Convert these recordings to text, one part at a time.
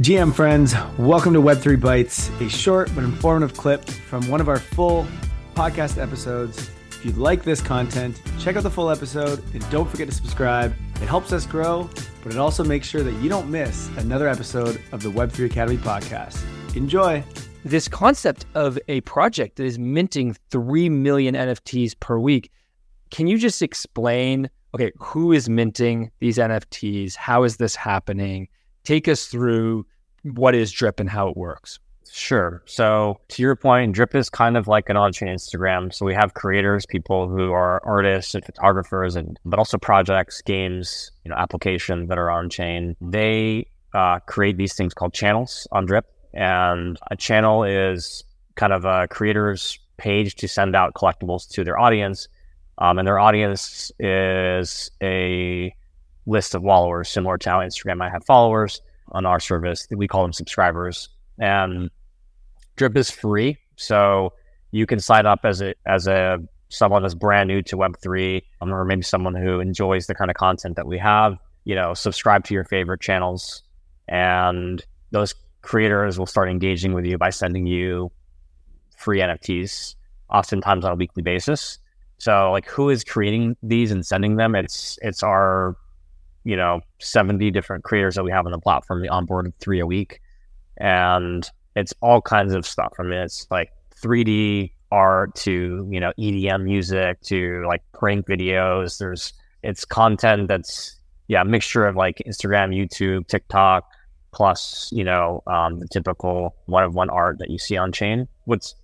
GM friends, welcome to Web3 Bites, a short but informative clip from one of our full podcast episodes. If you like this content, check out the full episode and don't forget to subscribe. It helps us grow, but it also makes sure that you don't miss another episode of the Web3 Academy podcast. Enjoy. This concept of a project that is minting 3 million NFTs per week, can you just explain? Okay, who is minting these NFTs? How is this happening? Take us through what is Drip and how it works. Sure. So to your point, Drip is kind of like an on-chain Instagram. So we have creators, people who are artists and photographers, and but also projects, games, you know, applications that are on-chain. They uh, create these things called channels on Drip, and a channel is kind of a creator's page to send out collectibles to their audience, um, and their audience is a list of followers, similar to how Instagram might have followers on our service. We call them subscribers. And Drip is free, so you can sign up as a as a someone that's brand new to Web three, um, or maybe someone who enjoys the kind of content that we have. You know, subscribe to your favorite channels, and those creators will start engaging with you by sending you free NFTs, oftentimes on a weekly basis. So, like, who is creating these and sending them? It's it's our you know, 70 different creators that we have on the platform. We onboarded three a week and it's all kinds of stuff. I mean, it's like 3D art to, you know, EDM music to like prank videos. There's, it's content that's, yeah, a mixture of like Instagram, YouTube, TikTok, plus, you know, um, the typical one of one art that you see on chain. What's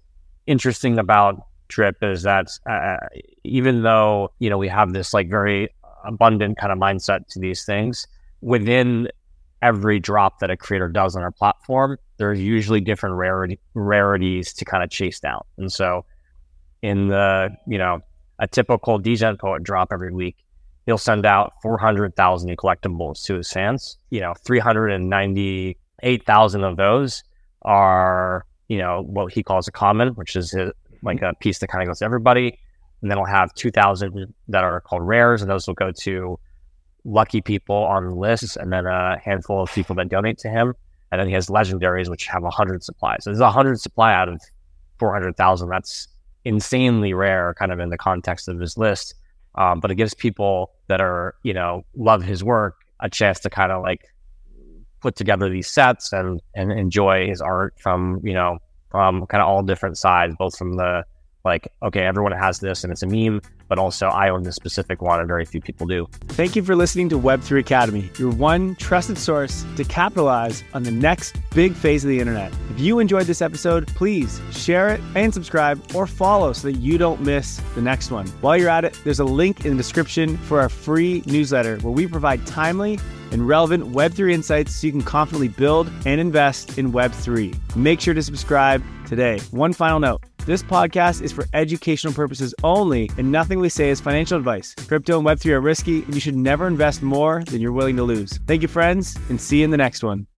interesting about Drip is that uh, even though, you know, we have this like very abundant kind of mindset to these things. Within every drop that a creator does on our platform, there's usually different rarity, rarities to kind of chase down. And so in the, you know, a typical Degen Poet drop every week, he'll send out 400,000 collectibles to his fans. You know, 398,000 of those are, you know, what he calls a common, which is his, like a piece that kind of goes to everybody and then we'll have 2,000 that are called rares, and those will go to lucky people on the list, and then a handful of people that donate to him. And then he has legendaries, which have 100 supplies. So there's 100 supply out of 400,000. That's insanely rare, kind of in the context of his list. Um, but it gives people that are, you know, love his work a chance to kind of like put together these sets and and enjoy his art from, you know, from kind of all different sides, both from the like, okay, everyone has this and it's a meme, but also I own this specific one and very few people do. Thank you for listening to Web3 Academy, your one trusted source to capitalize on the next big phase of the internet. If you enjoyed this episode, please share it and subscribe or follow so that you don't miss the next one. While you're at it, there's a link in the description for our free newsletter where we provide timely and relevant Web3 insights so you can confidently build and invest in Web3. Make sure to subscribe today. One final note. This podcast is for educational purposes only, and nothing we say is financial advice. Crypto and Web3 are risky, and you should never invest more than you're willing to lose. Thank you, friends, and see you in the next one.